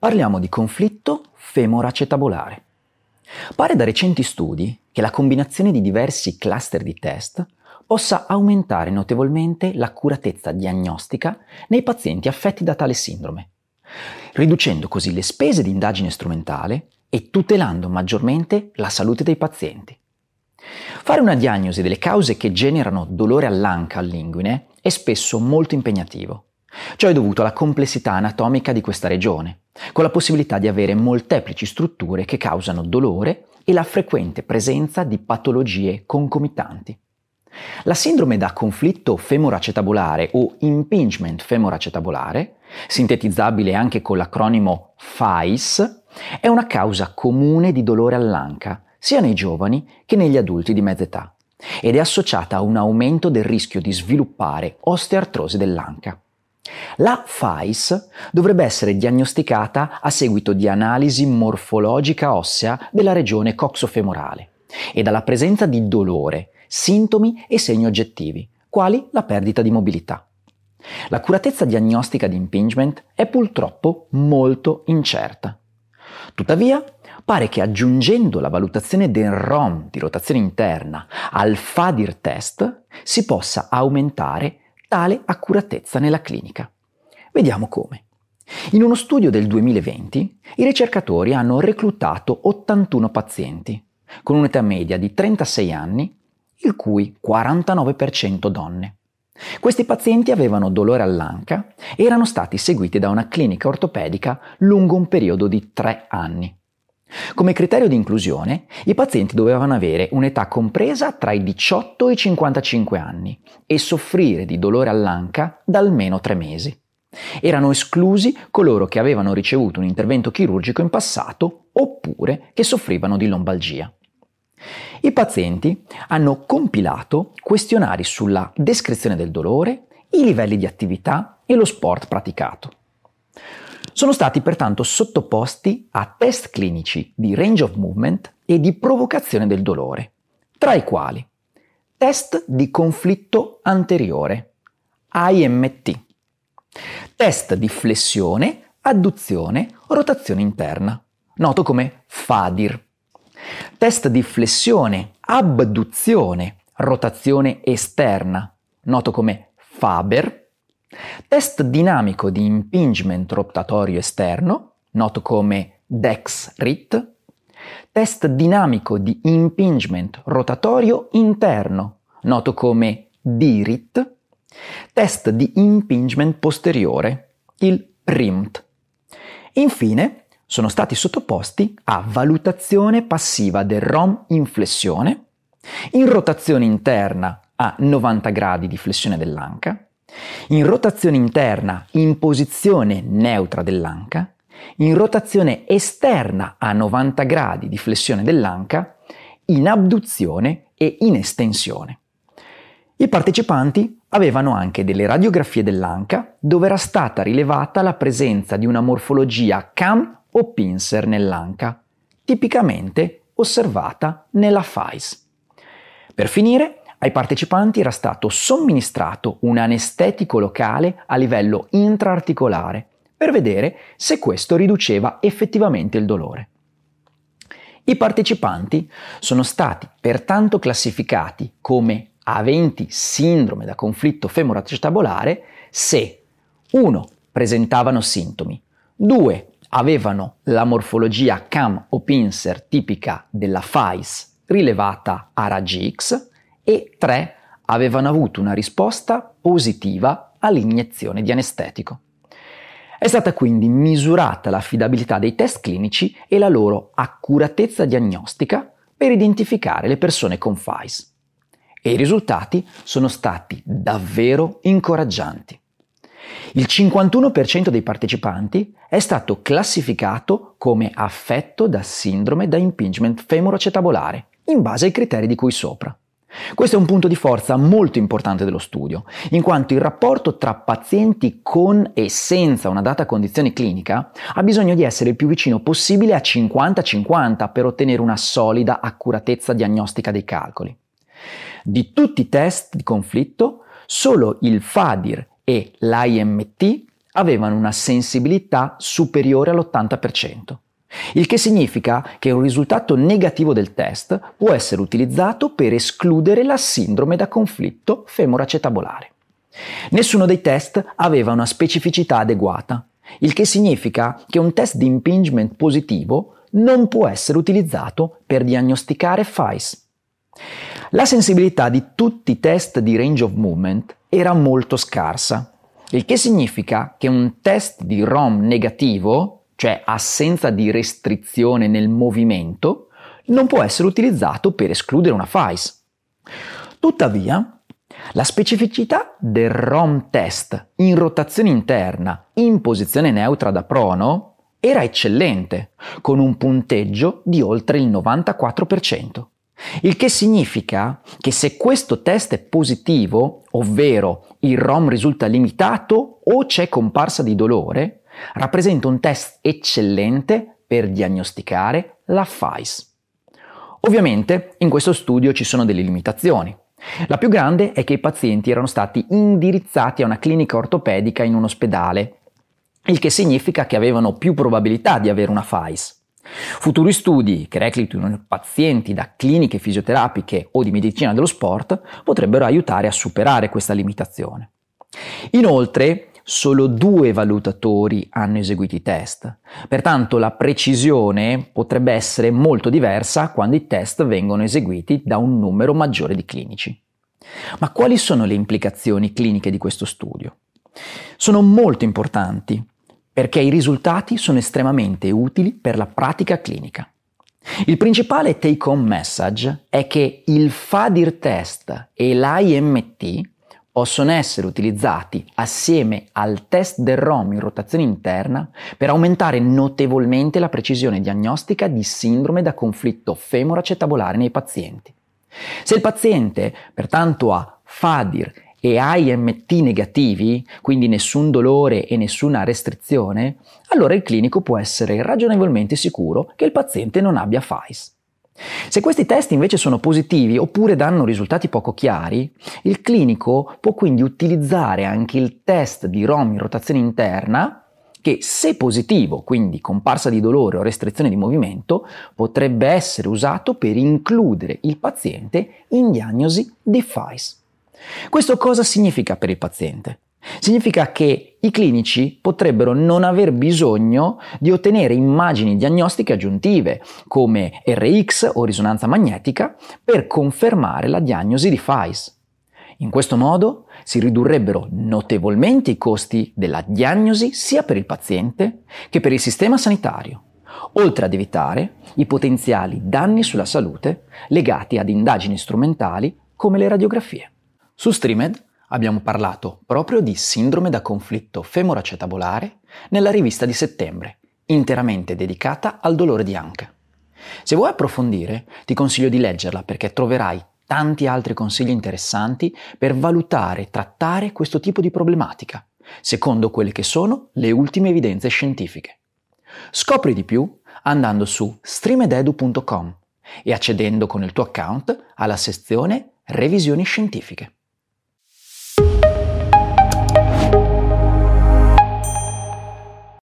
Parliamo di conflitto femoracetabolare. Pare da recenti studi che la combinazione di diversi cluster di test possa aumentare notevolmente l'accuratezza diagnostica nei pazienti affetti da tale sindrome, riducendo così le spese di indagine strumentale e tutelando maggiormente la salute dei pazienti. Fare una diagnosi delle cause che generano dolore all'anca all'inguine è spesso molto impegnativo. Ciò è dovuto alla complessità anatomica di questa regione, con la possibilità di avere molteplici strutture che causano dolore e la frequente presenza di patologie concomitanti. La sindrome da conflitto femoracetabolare o impingement femoracetabolare, sintetizzabile anche con l'acronimo FAIS, è una causa comune di dolore all'anca, sia nei giovani che negli adulti di mezza età, ed è associata a un aumento del rischio di sviluppare osteoartrosi dell'anca. La FAIS dovrebbe essere diagnosticata a seguito di analisi morfologica ossea della regione coxofemorale e dalla presenza di dolore, sintomi e segni oggettivi, quali la perdita di mobilità. L'accuratezza diagnostica di impingement è purtroppo molto incerta. Tuttavia, pare che aggiungendo la valutazione del ROM di rotazione interna al FADIR test si possa aumentare tale accuratezza nella clinica. Vediamo come. In uno studio del 2020 i ricercatori hanno reclutato 81 pazienti, con un'età media di 36 anni, il cui 49% donne. Questi pazienti avevano dolore all'anca e erano stati seguiti da una clinica ortopedica lungo un periodo di 3 anni. Come criterio di inclusione, i pazienti dovevano avere un'età compresa tra i 18 e i 55 anni e soffrire di dolore all'anca da almeno tre mesi. Erano esclusi coloro che avevano ricevuto un intervento chirurgico in passato oppure che soffrivano di lombalgia. I pazienti hanno compilato questionari sulla descrizione del dolore, i livelli di attività e lo sport praticato. Sono stati pertanto sottoposti a test clinici di range of movement e di provocazione del dolore, tra i quali test di conflitto anteriore, IMT, test di flessione, adduzione, rotazione interna, noto come FADIR, test di flessione, abduzione, rotazione esterna, noto come FABER, Test dinamico di impingement rotatorio esterno, noto come DEX-RIT. Test dinamico di impingement rotatorio interno, noto come DIRIT. Test di impingement posteriore, il PRIMT. Infine, sono stati sottoposti a valutazione passiva del ROM in flessione, in rotazione interna a 90 gradi di flessione dell'anca, in rotazione interna in posizione neutra dell'anca, in rotazione esterna a 90 gradi di flessione dell'anca, in abduzione e in estensione. I partecipanti avevano anche delle radiografie dell'anca dove era stata rilevata la presenza di una morfologia CAM o pincer nell'anca, tipicamente osservata nella FAIS. Per finire, ai partecipanti era stato somministrato un anestetico locale a livello intraarticolare per vedere se questo riduceva effettivamente il dolore. I partecipanti sono stati pertanto classificati come aventi sindrome da conflitto femoroacetabolare se 1. presentavano sintomi, 2. avevano la morfologia CAM o pincer tipica della FAIS rilevata a raggi X e tre avevano avuto una risposta positiva all'iniezione di anestetico. È stata quindi misurata l'affidabilità dei test clinici e la loro accuratezza diagnostica per identificare le persone con FAIS. E i risultati sono stati davvero incoraggianti. Il 51% dei partecipanti è stato classificato come affetto da sindrome da impingement femoroacetabolare, in base ai criteri di cui sopra. Questo è un punto di forza molto importante dello studio, in quanto il rapporto tra pazienti con e senza una data condizione clinica ha bisogno di essere il più vicino possibile a 50-50 per ottenere una solida accuratezza diagnostica dei calcoli. Di tutti i test di conflitto, solo il FADIR e l'IMT avevano una sensibilità superiore all'80%, il che significa che un risultato negativo del test può essere utilizzato per escludere la sindrome da conflitto femoracetabolare. Nessuno dei test aveva una specificità adeguata, il che significa che un test di impingement positivo non può essere utilizzato per diagnosticare FICE. La sensibilità di tutti i test di range of movement era molto scarsa, il che significa che un test di ROM negativo, cioè assenza di restrizione nel movimento, non può essere utilizzato per escludere una FICE. Tuttavia, la specificità del ROM test in rotazione interna in posizione neutra da prono era eccellente, con un punteggio di oltre il 94%. Il che significa che se questo test è positivo, ovvero il ROM risulta limitato o c'è comparsa di dolore, rappresenta un test eccellente per diagnosticare la FICE. Ovviamente in questo studio ci sono delle limitazioni. La più grande è che i pazienti erano stati indirizzati a una clinica ortopedica in un ospedale, il che significa che avevano più probabilità di avere una FICE. Futuri studi che reclutino pazienti da cliniche fisioterapiche o di medicina dello sport potrebbero aiutare a superare questa limitazione. Inoltre, solo due valutatori hanno eseguito i test, pertanto la precisione potrebbe essere molto diversa quando i test vengono eseguiti da un numero maggiore di clinici. Ma quali sono le implicazioni cliniche di questo studio? Sono molto importanti perché i risultati sono estremamente utili per la pratica clinica. Il principale take-home message è che il FADIR test e l'IMT possono essere utilizzati assieme al test del ROM in rotazione interna per aumentare notevolmente la precisione diagnostica di sindrome da conflitto femoracetabolare nei pazienti. Se il paziente pertanto ha FADIR e IMT negativi, quindi nessun dolore e nessuna restrizione, allora il clinico può essere ragionevolmente sicuro che il paziente non abbia FICE. Se questi test invece sono positivi oppure danno risultati poco chiari, il clinico può quindi utilizzare anche il test di ROM in rotazione interna che se positivo, quindi comparsa di dolore o restrizione di movimento, potrebbe essere usato per includere il paziente in diagnosi di FICE. Questo cosa significa per il paziente? Significa che i clinici potrebbero non aver bisogno di ottenere immagini diagnostiche aggiuntive come RX o risonanza magnetica per confermare la diagnosi di FICE. In questo modo si ridurrebbero notevolmente i costi della diagnosi sia per il paziente che per il sistema sanitario, oltre ad evitare i potenziali danni sulla salute legati ad indagini strumentali come le radiografie. Su Streamed abbiamo parlato proprio di sindrome da conflitto femoracetabolare nella rivista di settembre, interamente dedicata al dolore di anca. Se vuoi approfondire, ti consiglio di leggerla perché troverai tanti altri consigli interessanti per valutare e trattare questo tipo di problematica, secondo quelle che sono le ultime evidenze scientifiche. Scopri di più andando su streamededu.com e accedendo con il tuo account alla sezione Revisioni scientifiche.